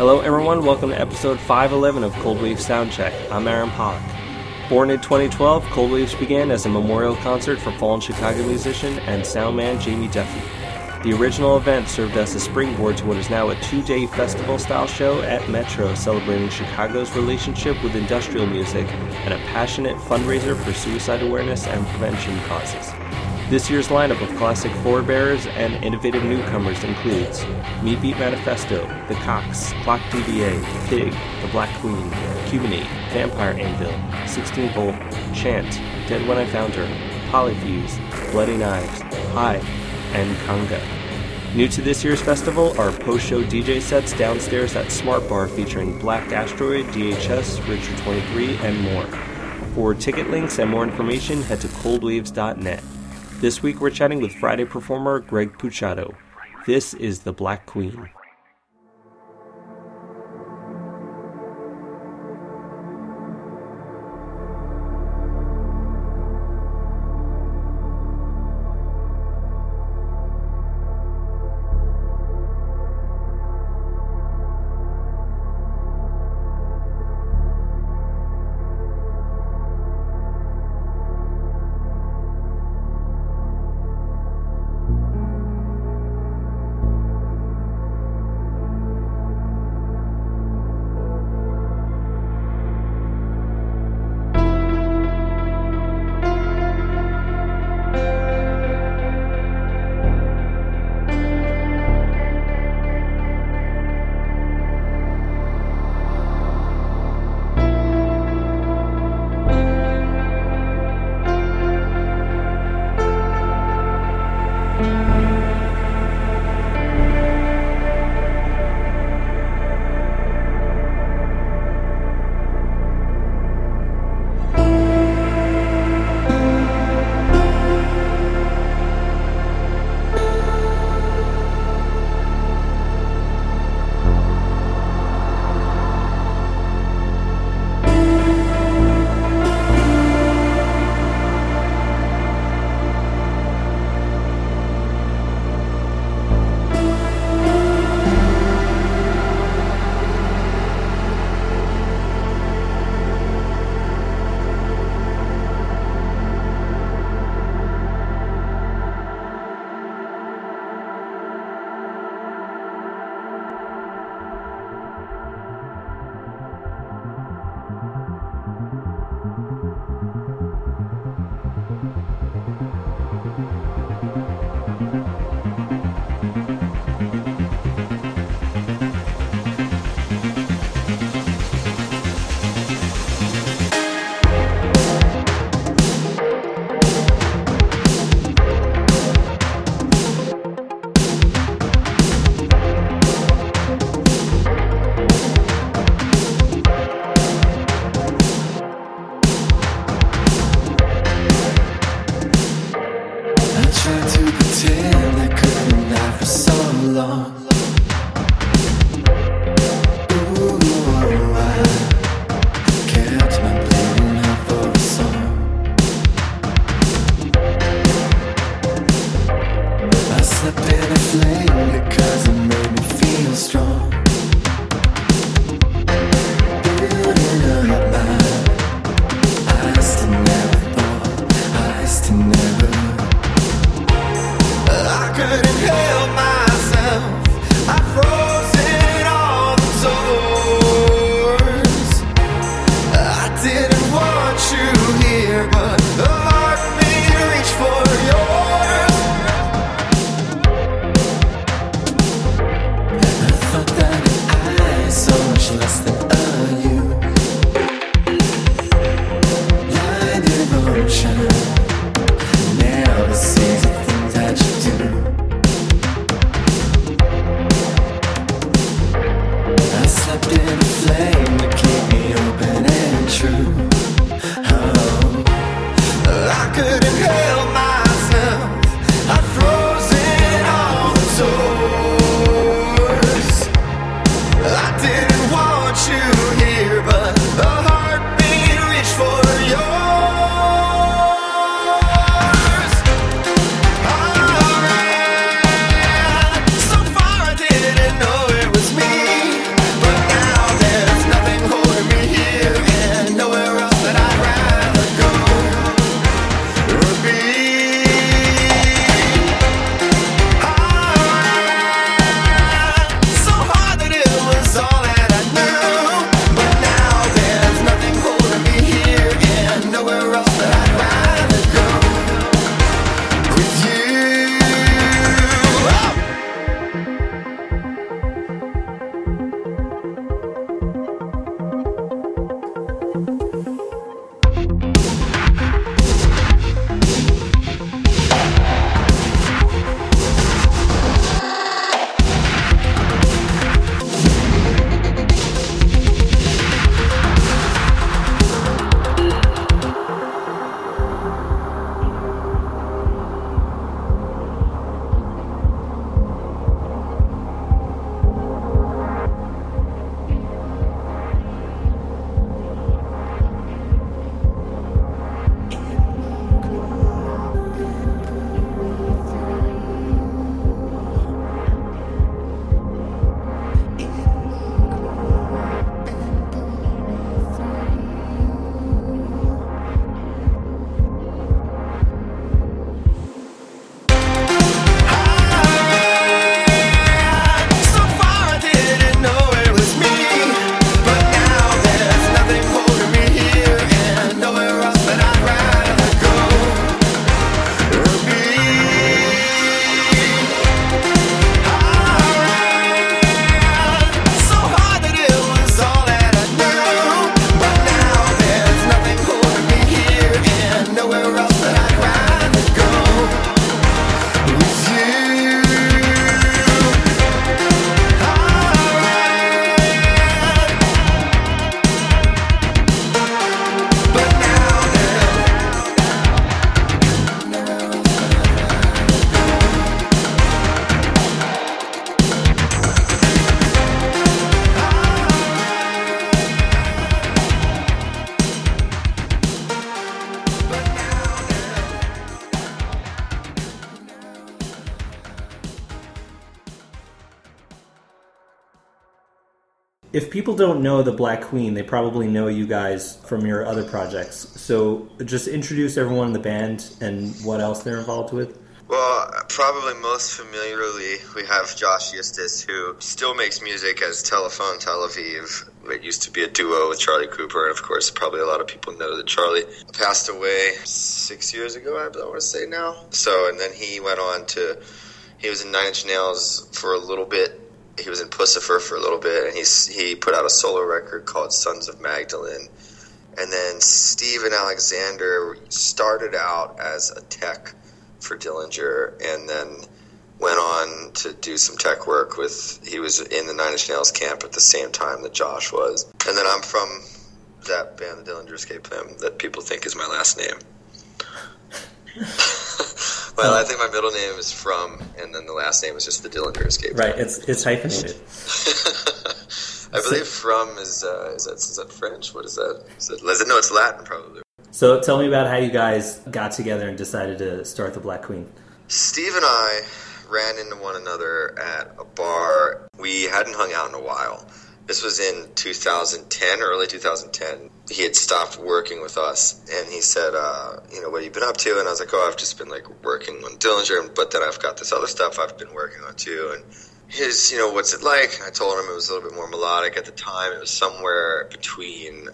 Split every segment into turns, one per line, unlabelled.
Hello, everyone. Welcome to episode 511 of Cold Soundcheck. I'm Aaron Pollock. Born in 2012, Cold began as a memorial concert for fallen Chicago musician and soundman Jamie Duffy. The original event served as a springboard to what is now a two day festival style show at Metro celebrating Chicago's relationship with industrial music and a passionate fundraiser for suicide awareness and prevention causes. This year's lineup of classic forebearers and innovative newcomers includes Meat Beat Manifesto, The Cox, Clock DVA, Pig, The Black Queen, Cubanate, Vampire Anvil, 16 Volt, Chant, Dead When I Found Her, Polyfuse, Bloody Knives, High, and Kanga. New to this year's festival are post show DJ sets downstairs at Smart Bar featuring Black Asteroid, DHS, Richard 23, and more. For ticket links and more information, head to coldwaves.net. This week we're chatting with Friday performer Greg Puciato. This is The Black Queen. Don't know the Black Queen, they probably know you guys from your other projects. So just introduce everyone in the band and what else they're involved with.
Well, probably most familiarly, we have Josh Eustis, who still makes music as Telephone Tel Aviv. It used to be a duo with Charlie Cooper, and of course, probably a lot of people know that Charlie passed away six years ago, I want to say now. So, and then he went on to, he was in Nine Inch Nails for a little bit. He was in Puscifer for a little bit, and he's, he put out a solo record called Sons of Magdalene. And then Steven Alexander started out as a tech for Dillinger, and then went on to do some tech work with. He was in the Nine Inch Nails camp at the same time that Josh was, and then I'm from that band, the Dillinger Escape Plan, that people think is my last name. well, I think my middle name is from, and then the last name is just the Dillinger Escape.
Right, it's it's hyphenated.
I believe from is uh, is that is that French? What is that? Is it, is it no, it's Latin probably.
So tell me about how you guys got together and decided to start the Black Queen.
Steve and I ran into one another at a bar. We hadn't hung out in a while. This was in 2010, early 2010. He had stopped working with us, and he said, uh, "You know, what have you been up to?" And I was like, "Oh, I've just been like working on Dillinger, but then I've got this other stuff I've been working on too." And his, you know, what's it like? I told him it was a little bit more melodic at the time. It was somewhere between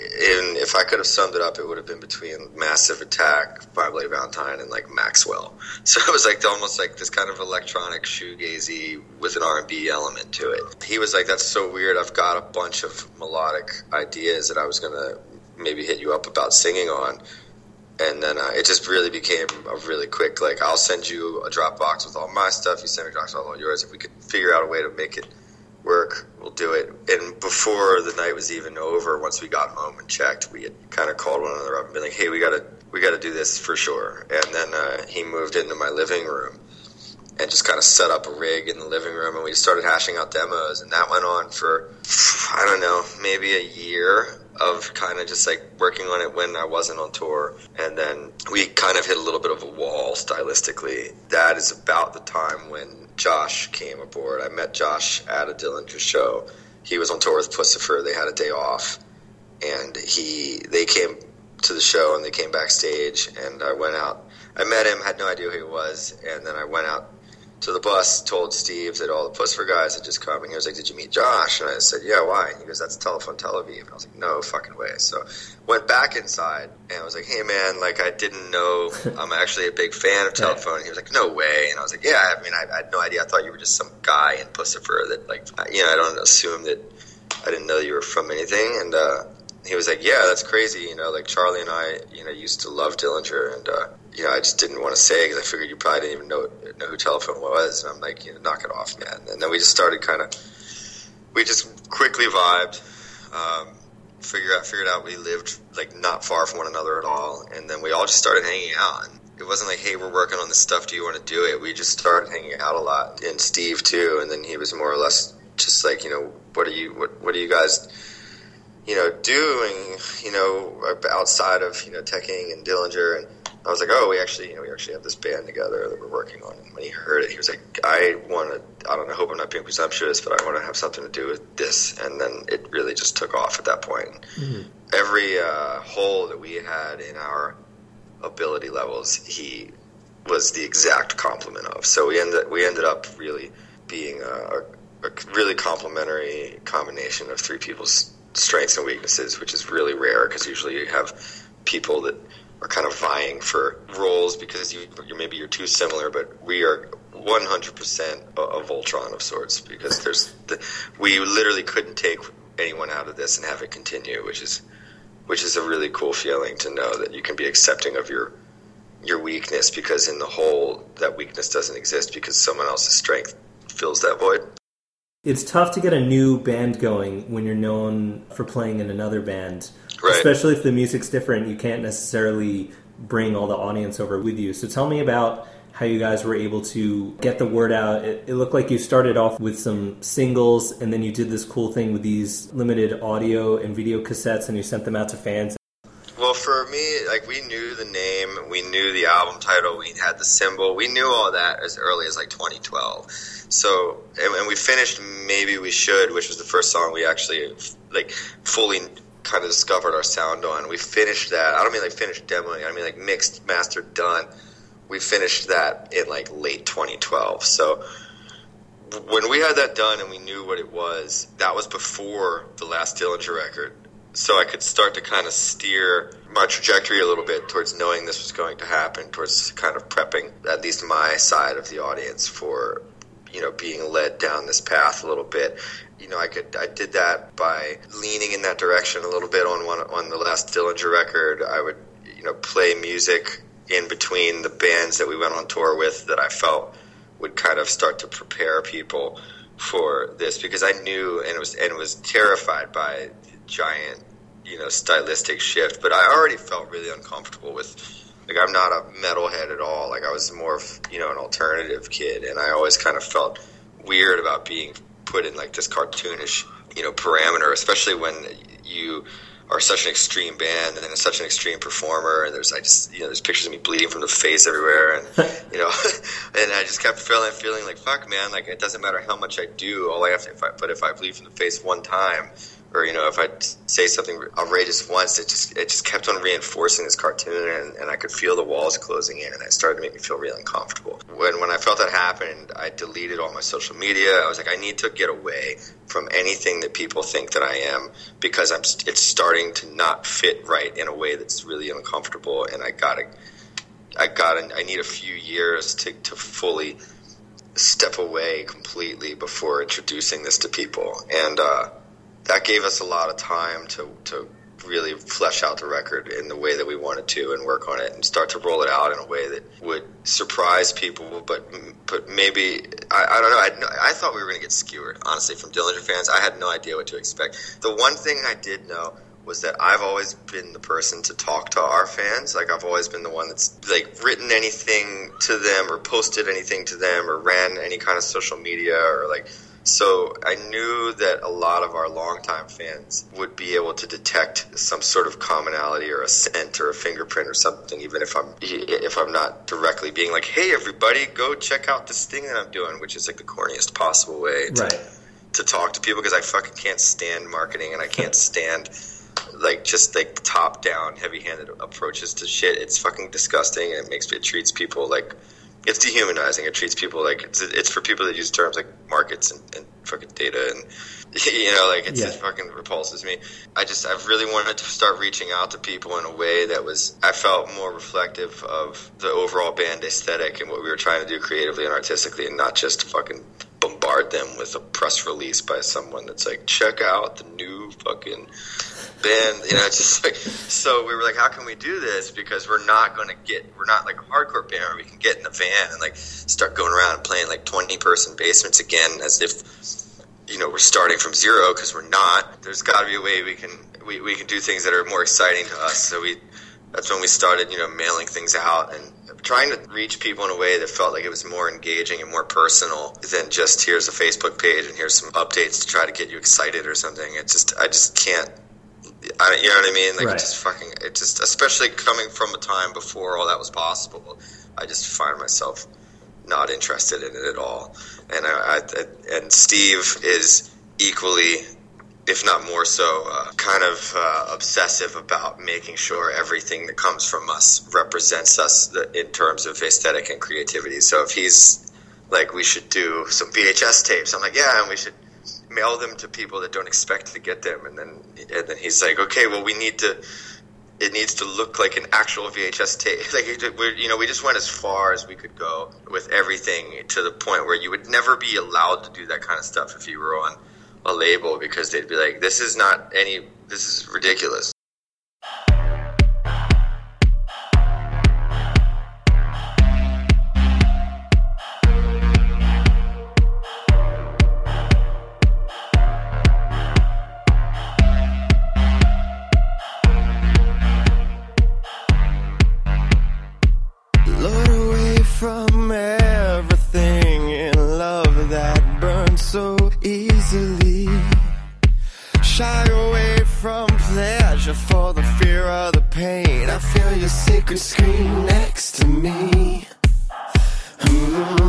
and if I could have summed it up, it would have been between Massive Attack, My Bloody Valentine, and like Maxwell. So it was like almost like this kind of electronic shoegazy with an R and B element to it. He was like, "That's so weird. I've got a bunch of melodic ideas that I was gonna maybe hit you up about singing on." And then uh, it just really became a really quick like, "I'll send you a Dropbox with all my stuff. You send me a Dropbox with all yours. If we could figure out a way to make it." Work, we'll do it. And before the night was even over, once we got home and checked, we had kind of called one another up and been like, "Hey, we gotta we gotta do this for sure." And then uh, he moved into my living room and just kind of set up a rig in the living room, and we started hashing out demos, and that went on for I don't know, maybe a year of kind of just like working on it when I wasn't on tour. And then we kind of hit a little bit of a wall stylistically. That is about the time when Josh came aboard. I met Josh at a Dillinger show. He was on tour with Puscifer. They had a day off, and he they came to the show and they came backstage, and I went out. I met him, had no idea who he was, and then I went out to the bus, told Steve that all the Puscifer guys had just come, and he was like, "Did you meet Josh?" And I said, "Yeah, why?" And he goes, "That's Telephone Tel Aviv." And I was like, "No fucking way!" So went back inside, and I was like, "Hey man, like I didn't know I'm actually a big fan of Telephone." And he was like, "No way!" And I was like, "Yeah, I mean, I, I had no idea. I thought you were just some guy in Puscifer that like, you know, I don't assume that I didn't know you were from anything." And uh, he was like, "Yeah, that's crazy. You know, like Charlie and I, you know, used to love Dillinger, and uh, you know, I just didn't want to say because I figured you probably didn't even know know who Telephone was." And I'm like, "You know, knock it off, man." And then we just started kind of, we just quickly vibed. Um, figure out figured out we lived like not far from one another at all, and then we all just started hanging out. And it wasn't like, "Hey, we're working on this stuff. Do you want to do it?" We just started hanging out a lot, and Steve too. And then he was more or less just like, you know, what are you what what are you guys you know, doing, you know, outside of, you know, teching and Dillinger. And I was like, oh, we actually, you know, we actually have this band together that we're working on. And when he heard it, he was like, I want to, I don't know, I hope I'm not being presumptuous, but I want to have something to do with this. And then it really just took off at that point. Mm-hmm. Every uh, hole that we had in our ability levels, he was the exact complement of. So we ended, we ended up really being a, a really complementary combination of three people's strengths and weaknesses, which is really rare because usually you have people that are kind of vying for roles because you maybe you're too similar, but we are 100% a, a Voltron of sorts because there's the, we literally couldn't take anyone out of this and have it continue, which is which is a really cool feeling to know that you can be accepting of your your weakness because in the whole that weakness doesn't exist because someone else's strength fills that void.
It's tough to get a new band going when you're known for playing in another band.
Right.
Especially if the music's different, you can't necessarily bring all the audience over with you. So tell me about how you guys were able to get the word out. It, it, looked like you started off with some singles and then you did this cool thing with these limited audio and video cassettes and you sent them out to fans.
Like we knew the name, we knew the album title, we had the symbol, we knew all that as early as like 2012. So, and, and we finished "Maybe We Should," which was the first song we actually like fully kind of discovered our sound on. We finished that. I don't mean like finished demoing. I mean like mixed, mastered, done. We finished that in like late 2012. So when we had that done and we knew what it was, that was before the last Dillinger record. So I could start to kind of steer my trajectory a little bit towards knowing this was going to happen, towards kind of prepping at least my side of the audience for, you know, being led down this path a little bit. You know, I could I did that by leaning in that direction a little bit on one on the last Dillinger record. I would, you know, play music in between the bands that we went on tour with that I felt would kind of start to prepare people for this because I knew and was and was terrified by giant, you know, stylistic shift. But I already felt really uncomfortable with like I'm not a metalhead at all. Like I was more of you know an alternative kid, and I always kind of felt weird about being put in like this cartoonish you know parameter, especially when you are such an extreme band and such an extreme performer. And there's I just you know there's pictures of me bleeding from the face everywhere, and you know, and I just kept feeling feeling like fuck, man. Like it doesn't matter how much I do, all I have to. If I, but if I bleed from the face one time, or you know, if I say something outrageous once, it just it just kept on reinforcing this cartoon, and, and I could feel the walls closing in, and it started to make me feel really uncomfortable. When when I felt that happened, I deleted all my social media. I was like, I need to get away from anything that people think that I am because I'm it's starting to not fit right in a way that's really uncomfortable, and I gotta I gotta I need a few years to to fully step away completely before introducing this to people, and. uh that gave us a lot of time to, to really flesh out the record in the way that we wanted to and work on it and start to roll it out in a way that would surprise people. But but maybe I, I don't know. I, I thought we were going to get skewered. Honestly, from Dillinger fans, I had no idea what to expect. The one thing I did know was that I've always been the person to talk to our fans. Like I've always been the one that's like written anything to them or posted anything to them or ran any kind of social media or like so I knew that a lot of our longtime fans would be able to detect some sort of commonality or a scent or a fingerprint or something, even if I'm if I'm not directly being like, "Hey, everybody, go check out this thing that I'm doing," which is like the corniest possible way to,
right.
to talk to people because I fucking can't stand marketing and I can't stand like just like top down heavy handed approaches to shit. It's fucking disgusting and it makes it treats people like it's dehumanizing. It treats people like it's, it's for people that use terms like markets and, and fucking data and you know like it's, yeah. it fucking repulses me. I just I've really wanted to start reaching out to people in a way that was I felt more reflective of the overall band aesthetic and what we were trying to do creatively and artistically, and not just fucking bombard them with a press release by someone that's like check out the new fucking band, you know, just like so we were like, how can we do this? Because we're not going to get, we're not like a hardcore band where we can get in the van and like start going around and playing like twenty person basements again, as if you know we're starting from zero because we're not. There's got to be a way we can we, we can do things that are more exciting to us. So we that's when we started, you know, mailing things out and trying to reach people in a way that felt like it was more engaging and more personal than just here's a Facebook page and here's some updates to try to get you excited or something. It just I just can't I, you know what I mean? Like right. it just fucking, it just, especially coming from a time before all that was possible, I just find myself not interested in it at all. And I, I and Steve is equally, if not more so, uh, kind of uh, obsessive about making sure everything that comes from us represents us in terms of aesthetic and creativity. So if he's like, we should do some VHS tapes, I'm like, yeah, and we should mail them to people that don't expect to get them, and then and then he's like, okay, well, we need to. It needs to look like an actual VHS tape. Like we you know, we just went as far as we could go with everything to the point where you would never be allowed to do that kind of stuff if you were on a label because they'd be like, "This is not any. This is ridiculous."
could scream next to me. Mm-hmm.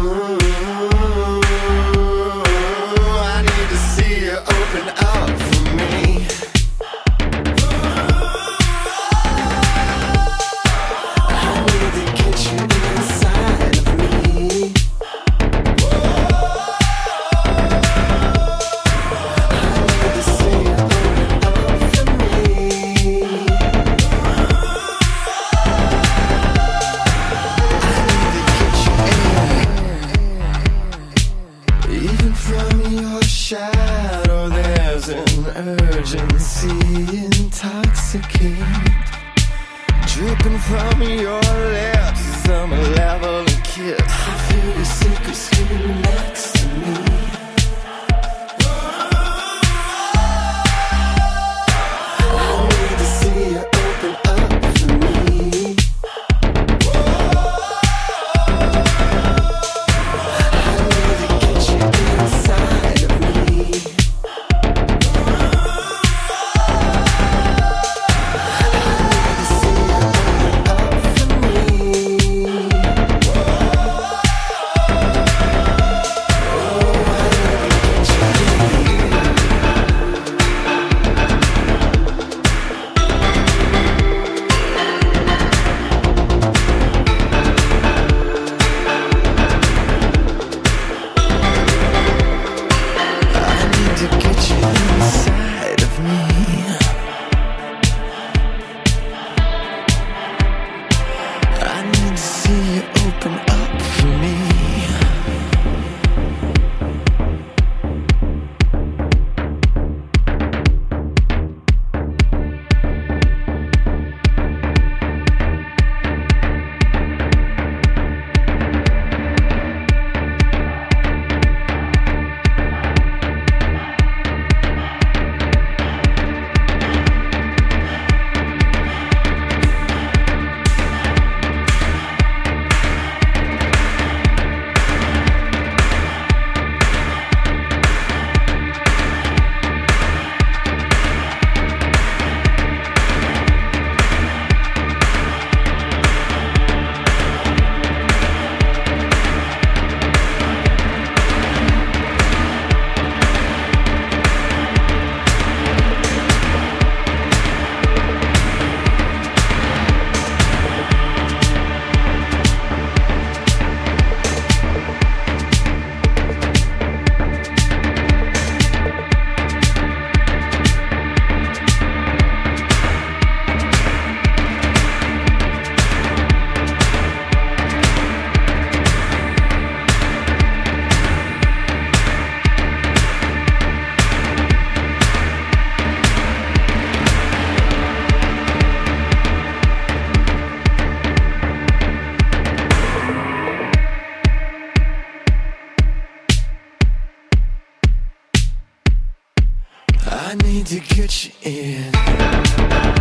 need to get you in.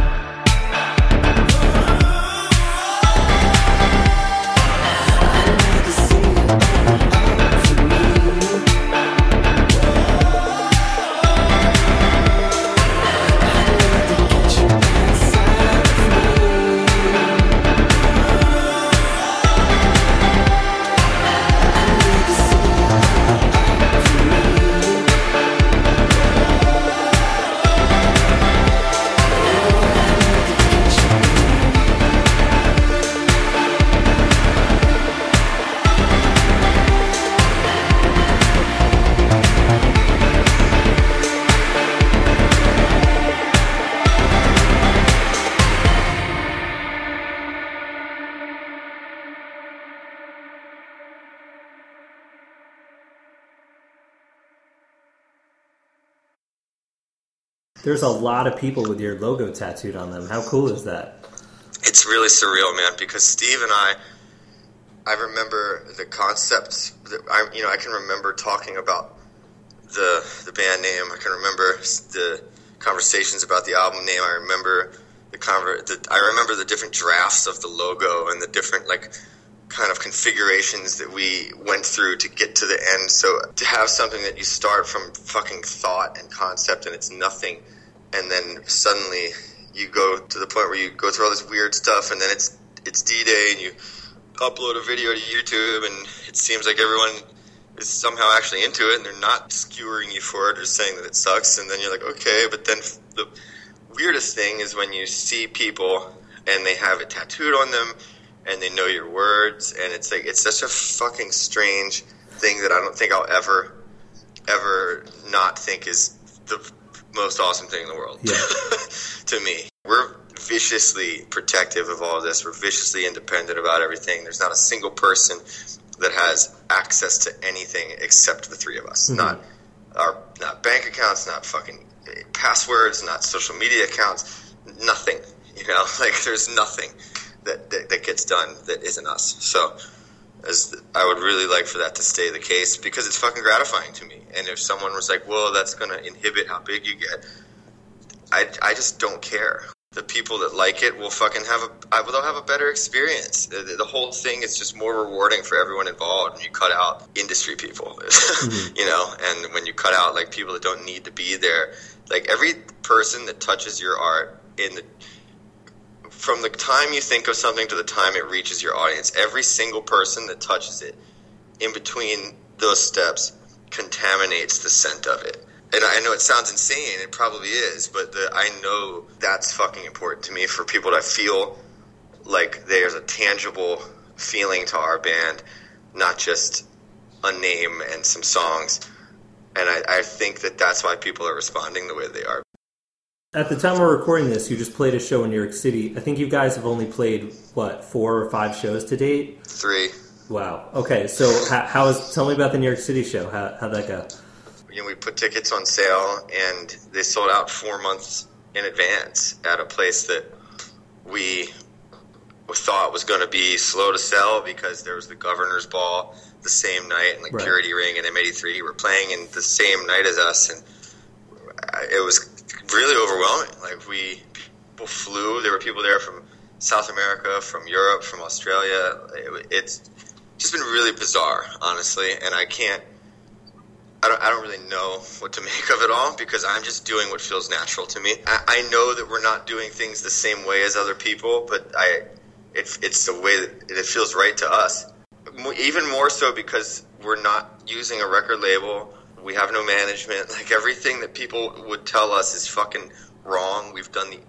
There's a lot of people with your logo tattooed on them. How cool is that?
It's really surreal, man. Because Steve and I, I remember the concepts. That I, you know, I can remember talking about the the band name. I can remember the conversations about the album name. I remember the conver- the, I remember the different drafts of the logo and the different like kind of configurations that we went through to get to the end. So to have something that you start from fucking thought and concept and it's nothing, and then suddenly you go to the point where you go through all this weird stuff, and then it's it's D Day, and you upload a video to YouTube, and it seems like everyone is somehow actually into it, and they're not skewering you for it or saying that it sucks, and then you're like, okay, but then the weirdest thing is when you see people and they have it tattooed on them and they know your words, and it's like it's such a fucking strange thing that I don't think I'll ever ever not think is the most awesome thing in the world
Yeah.
to me. We're viciously protective of all of this. We're viciously independent about everything. There's not a single person that has access to anything except the three of us. Mm-hmm. Not our not bank accounts, not fucking eh, passwords, not social media accounts, nothing. You know, like there's nothing that, that, that gets done that isn't us. So as I would really like for that to stay the case because it's fucking gratifying to me. And if someone was like, "Well, that's going to inhibit how big you get," I, I just don't care. The people that like it will fucking have a I- they'll have a better experience. The, the whole thing is just more rewarding for everyone involved And you cut out industry people, mm-hmm. you know, and when you cut out like people that don't need to be there. Like every person that touches your art in the from the time you think of something to the time it reaches your audience, every single person that touches it in between those steps contaminates the scent of it. And I know it sounds insane, it probably is, but the, I know that's fucking important to me for people to feel like there's a tangible feeling to our band, not just a name and some songs. And I, I think that that's why people are responding the way they are.
At the time we're recording this, you just played a show in New York City. I think you guys have only played what four or five shows to date.
Three,
Wow. Okay, so how, how is? Tell me about the New York City show. How how'd that go?
you know, we put tickets on sale and they sold out four months in advance at a place that we thought was going to be slow to sell because there was the governor's ball the same night and the
Right.
Purity Ring and M83 were playing in the same night as us and it was really overwhelming. Like we people flew. There were people there from South America, from Europe, from Australia. It, it's just been really bizarre, honestly, and I can't. I don't, I don't really know what to make of it all because I'm just doing what feels natural to me. I, I know that we're not doing things the same way as other people, but I, it, it's the way that it feels right to us. Even more so because we're not using a record label. We have no management. Like everything that people would tell us is fucking wrong. We've done the,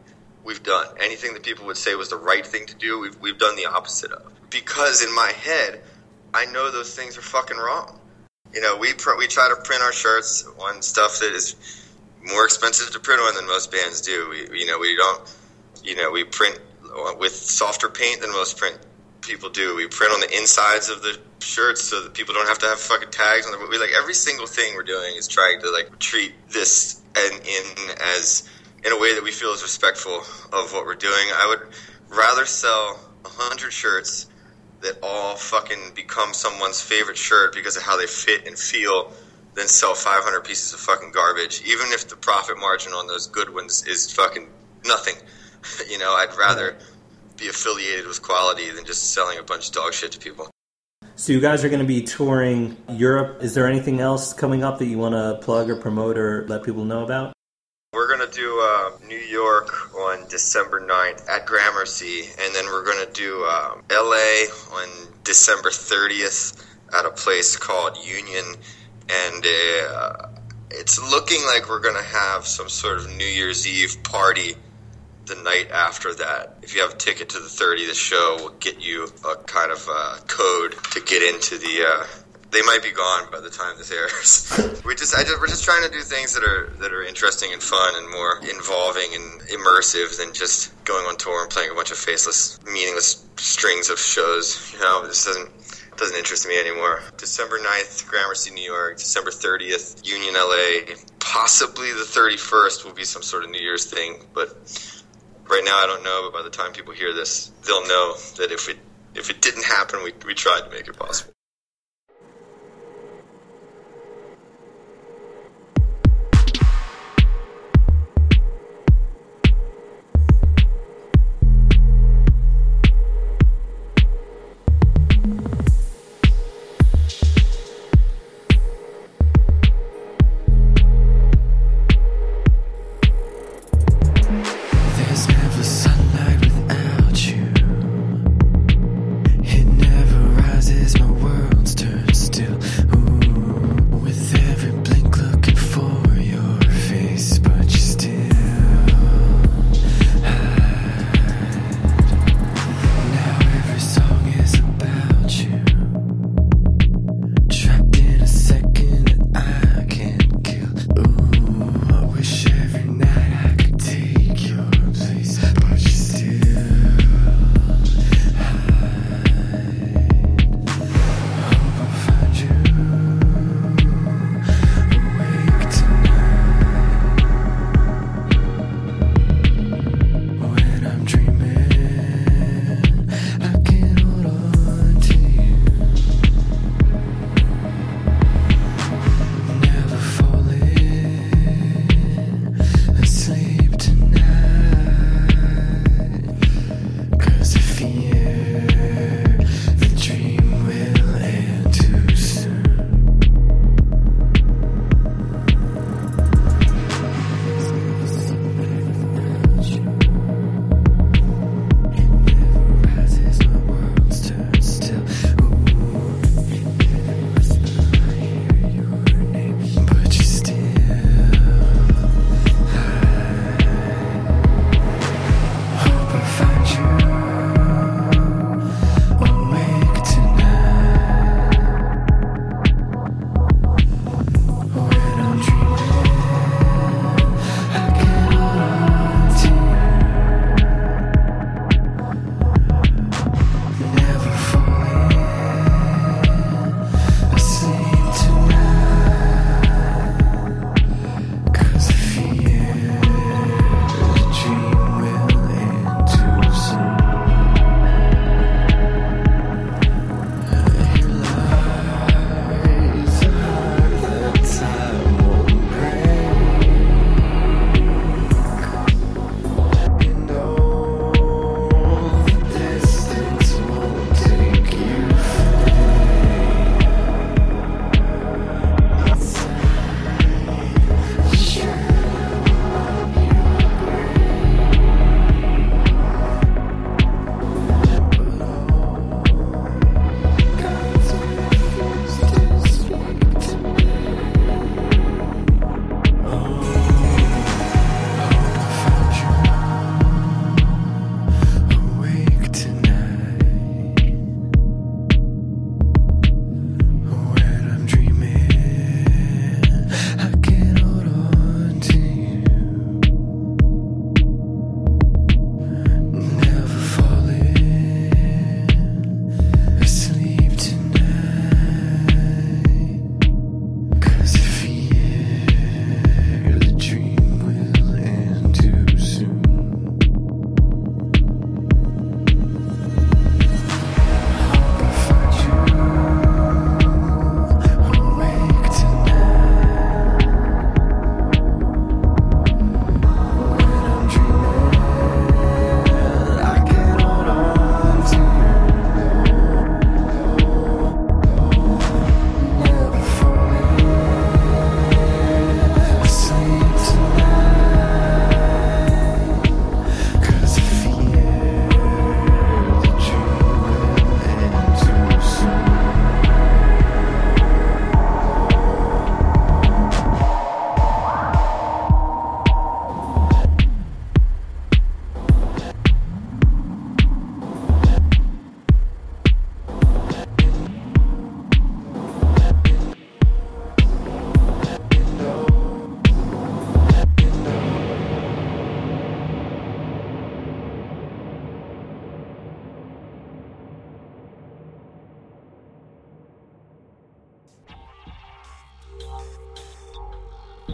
we've done anything that people would say was the right thing to do. We've we've done the opposite of because in my head, I know those things are fucking wrong. You know, we pr- we try to print our shirts on stuff that is more expensive to print on than most bands do. We, you know, we don't, you know, we print with softer paint than most print people do. We print on the insides of the shirts so that people don't have to have fucking tags on them. We like every single thing we're doing is trying to like treat this and in as in a way that we feel is respectful of what we're doing. I would rather sell a hundred shirts that all fucking become someone's favorite shirt because of how they fit and feel than sell 500 pieces of fucking garbage, even if the profit margin on those good ones is fucking nothing. you know, I'd rather be affiliated with quality than just selling a bunch of dog shit to people.
So you guys are going to be touring Europe. Is there anything else coming up that you want to plug or promote or let people know about?
We're going to do uh, New York on December 9th at Gramercy, and then we're going to do um, LA on December 30th at a place called Union. And uh, it's looking like we're going to have some sort of New Year's Eve party the night after that. If you have a ticket to the 30th show, we'll get you a kind of uh, code to get into the. Uh, they might be gone by the time this airs. we just, I just, we're just trying to do things that are that are interesting and fun and more involving and immersive than just going on tour and playing a bunch of faceless, meaningless strings of shows. You know, this doesn't doesn't interest me anymore. December 9th, Gramercy, New York. December 30th, Union, LA. Possibly the 31st will be some sort of New Year's thing, but right now I don't know. But by the time people hear this, they'll know that if it if it didn't happen, we we tried to make it possible.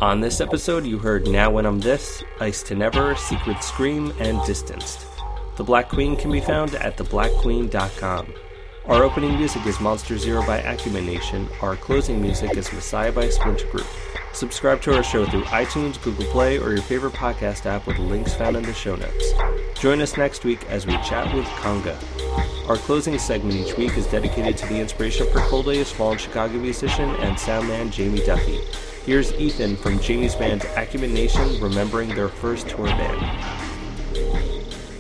On this episode, you heard Now When I'm This, Ice to Never, Secret Scream, and Distanced. The Black Queen can be found at theblackqueen.com. Our opening music is Monster Zero by Acumen Nation. Our closing music is Messiah by Splinter Group. Subscribe to our show through iTunes, Google Play, or your favorite podcast app with links found in the show notes. Join us next week as we chat with Kanga. Our closing segment each week is dedicated to the inspiration for Coldwaves' fallen Chicago musician and soundman Jamie Duffy. Here's Ethan from Jamie's band Acumen Nation remembering their first tour band.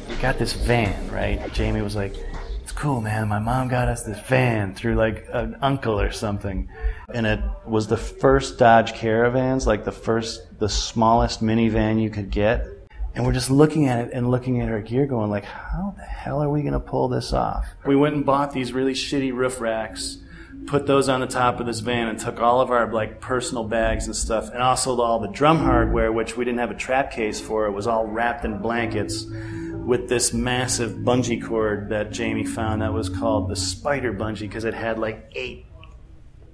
We got this van, right? Jamie was like, it's cool, man. My mom got us this van through like an uncle or something. And it was the first Dodge Caravans, like the first, the smallest minivan you could get. And we're just looking at it and looking at our gear going like, how the hell are we going to pull this off? We went and bought these really shitty roof racks, put those on the top of this van and took all of our like personal bags and stuff and also all the drum hardware, which we didn't have a trap case for. It was all wrapped in blankets with this massive bungee cord that Jamie found that was called the spider bungee because it had like eight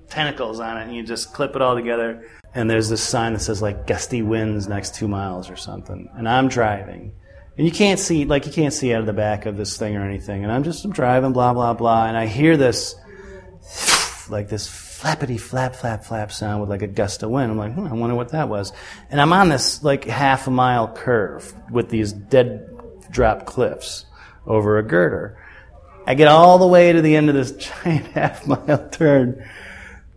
tentacles on it and you just clip it all together and there's this sign that says like gusty winds next two miles or something. And i'm driving. And you can't see like you can't see out of the back of this thing or anything. And i'm just I'm driving blah blah blah. And i hear this like this flappity flap flap flap sound with like a gust of wind i'm like hmm, i wonder what that was and i'm on this like half a mile curve with these dead drop cliffs over a girder i get all the way to the end of this giant half mile turn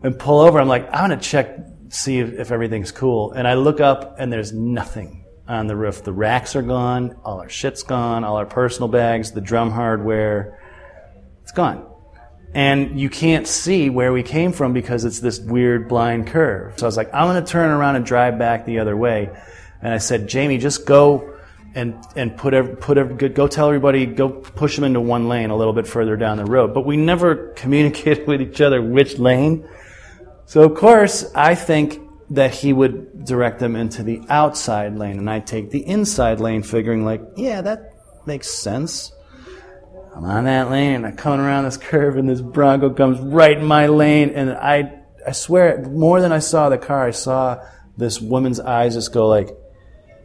and pull over. I'm like, I'm gonna check, see if, if everything's cool. And I look up and there's nothing on the roof. The racks are gone, all our shit's gone, all our personal bags, the drum hardware, it's gone. And you can't see where we came from because it's this weird blind curve. So I was like, I'm gonna turn around and drive back the other way. And I said, Jamie, just go and and put every, put every, go tell everybody go push them into one lane a little bit further down the road. But we never communicated with each other which lane. So of course, I think that he would direct them into the outside lane, and I take the inside lane, figuring like, yeah, that makes sense. I'm on that lane, and I'm coming around this curve, and this Bronco comes right in my lane, and I, I swear, more than I saw the car, I saw this woman's eyes just go like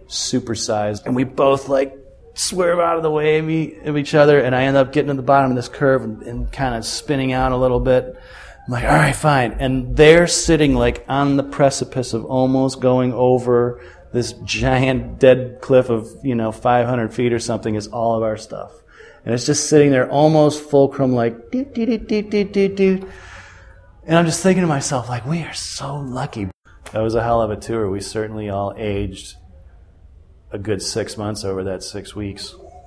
supersized, and we both like swerve out of the way of, of each other, and I end up getting to the bottom of this curve and, and kind of spinning out a little bit. I'm like, all right, fine. And they're sitting like on the precipice of almost going over this giant dead cliff of, you know, 500 feet or something is all of our stuff. And it's just sitting there almost fulcrum like, doot, doot, doot. And I'm just thinking to myself, like, we are so lucky. That was a hell of a tour. We certainly all aged a good six months over that six weeks.